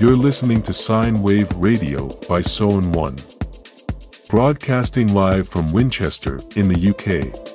You're listening to Sine Wave Radio by Soen One. Broadcasting live from Winchester, in the UK.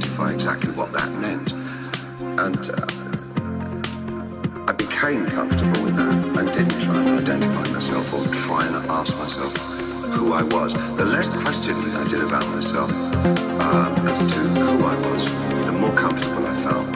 Identify exactly what that meant. And uh, I became comfortable with that and didn't try and identify myself or try and ask myself who I was. The less questioning I did about myself um, as to who I was, the more comfortable I felt.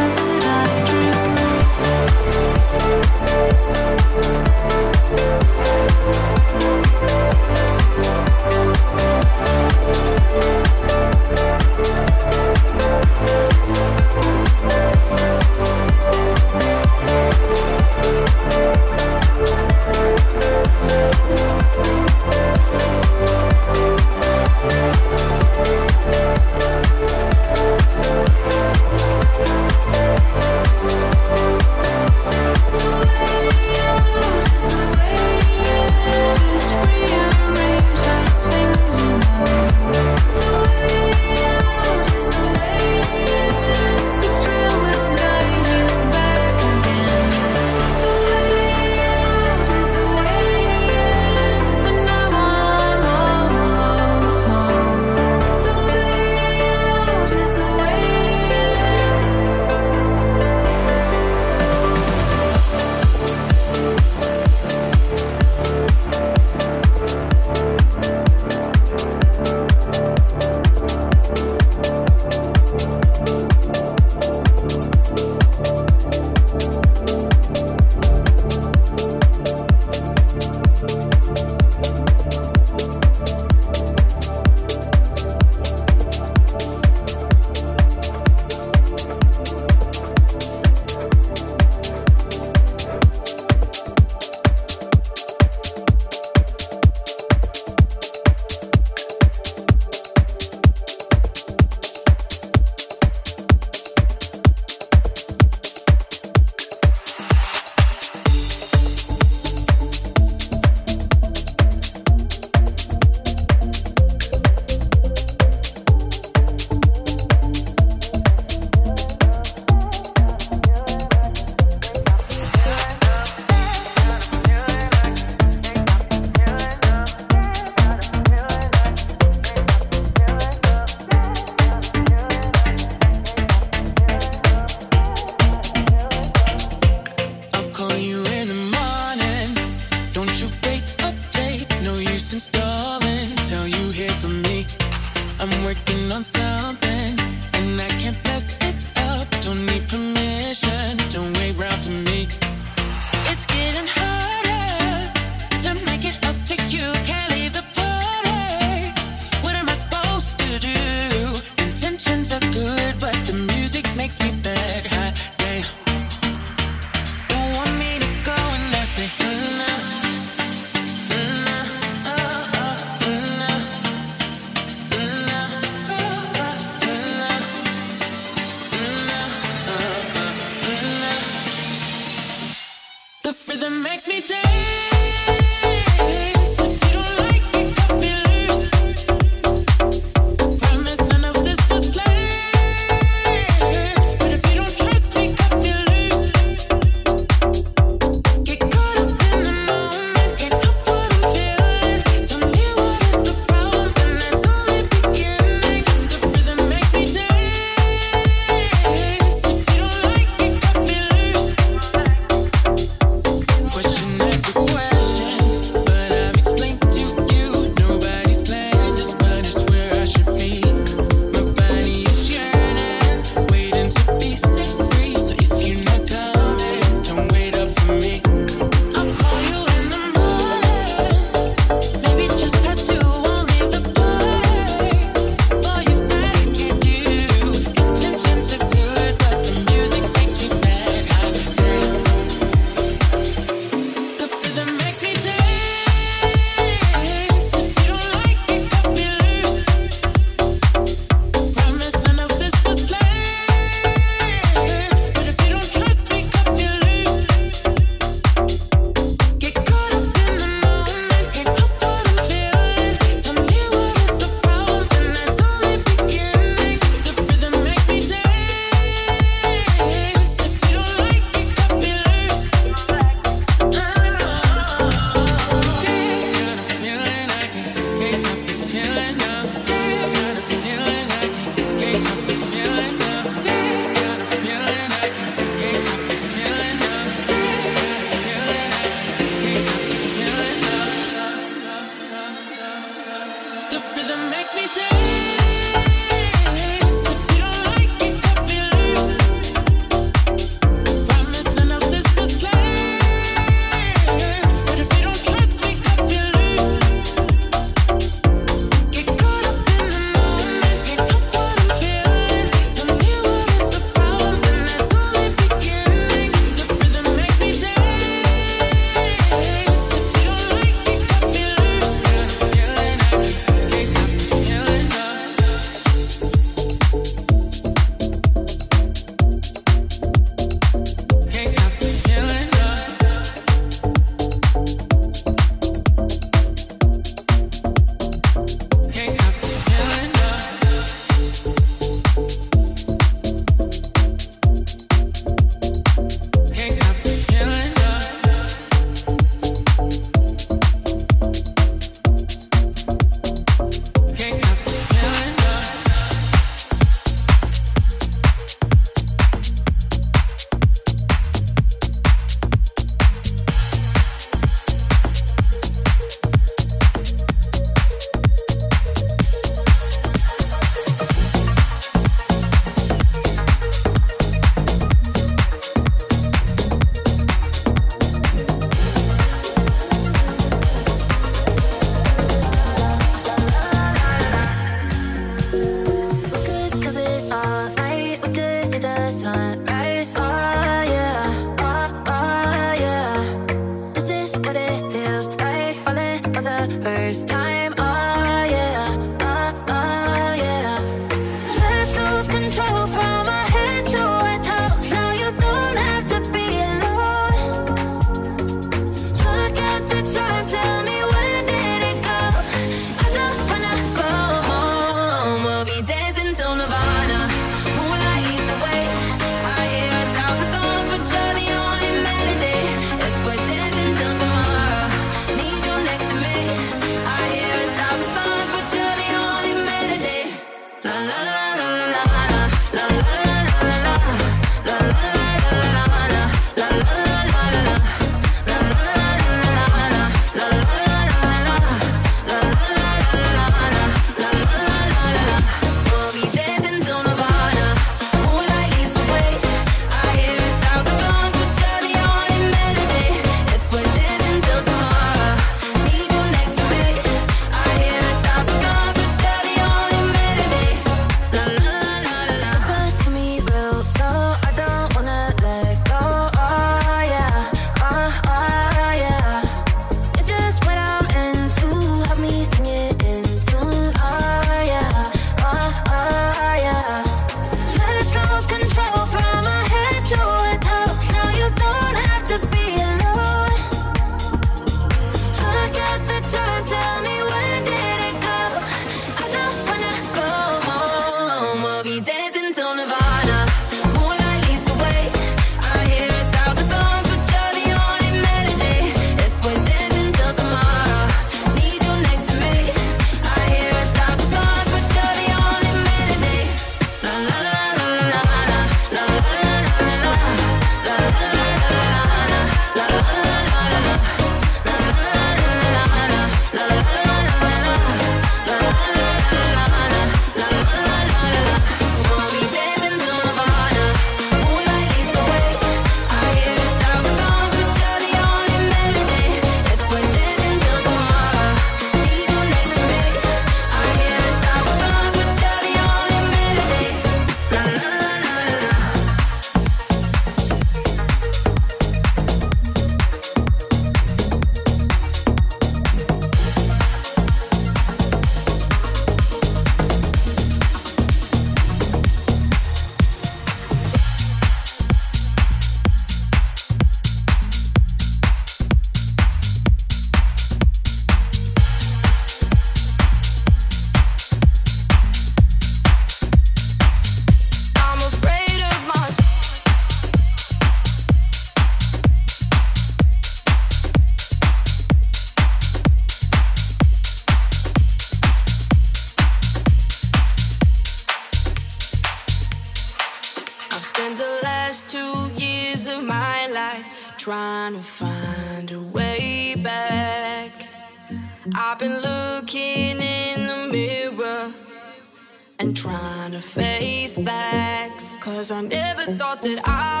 I never thought that I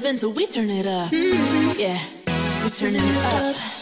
living, so we turn it up. Mm-hmm. Yeah, we turning it up.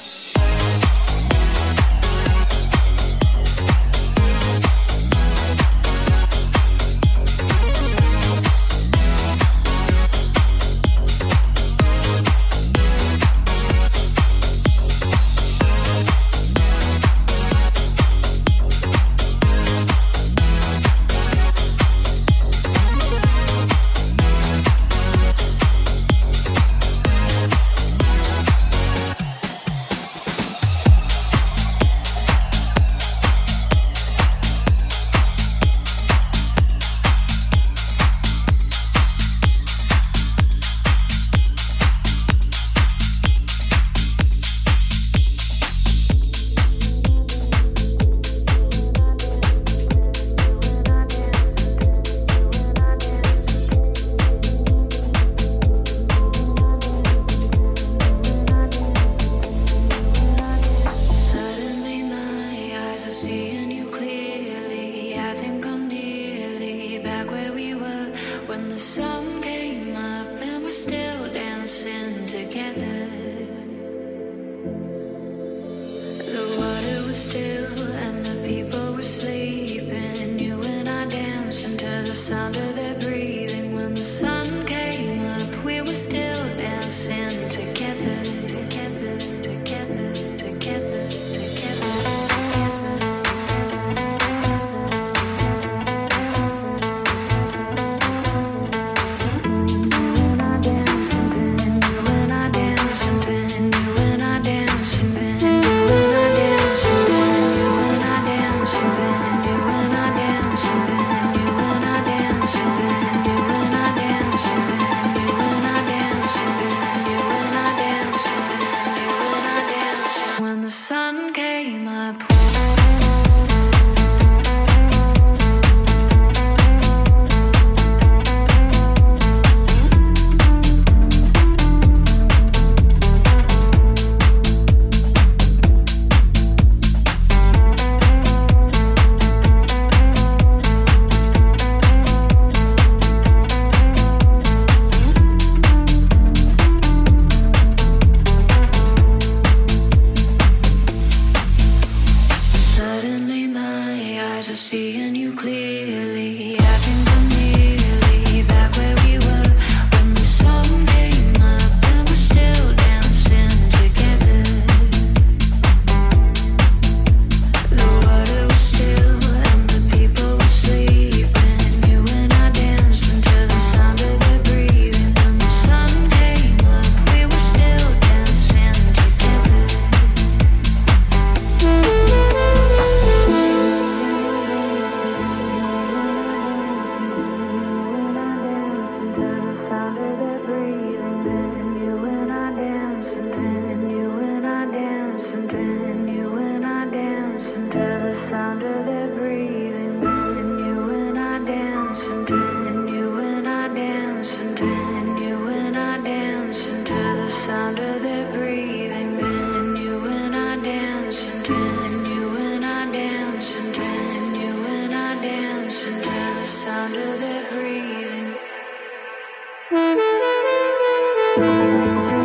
Música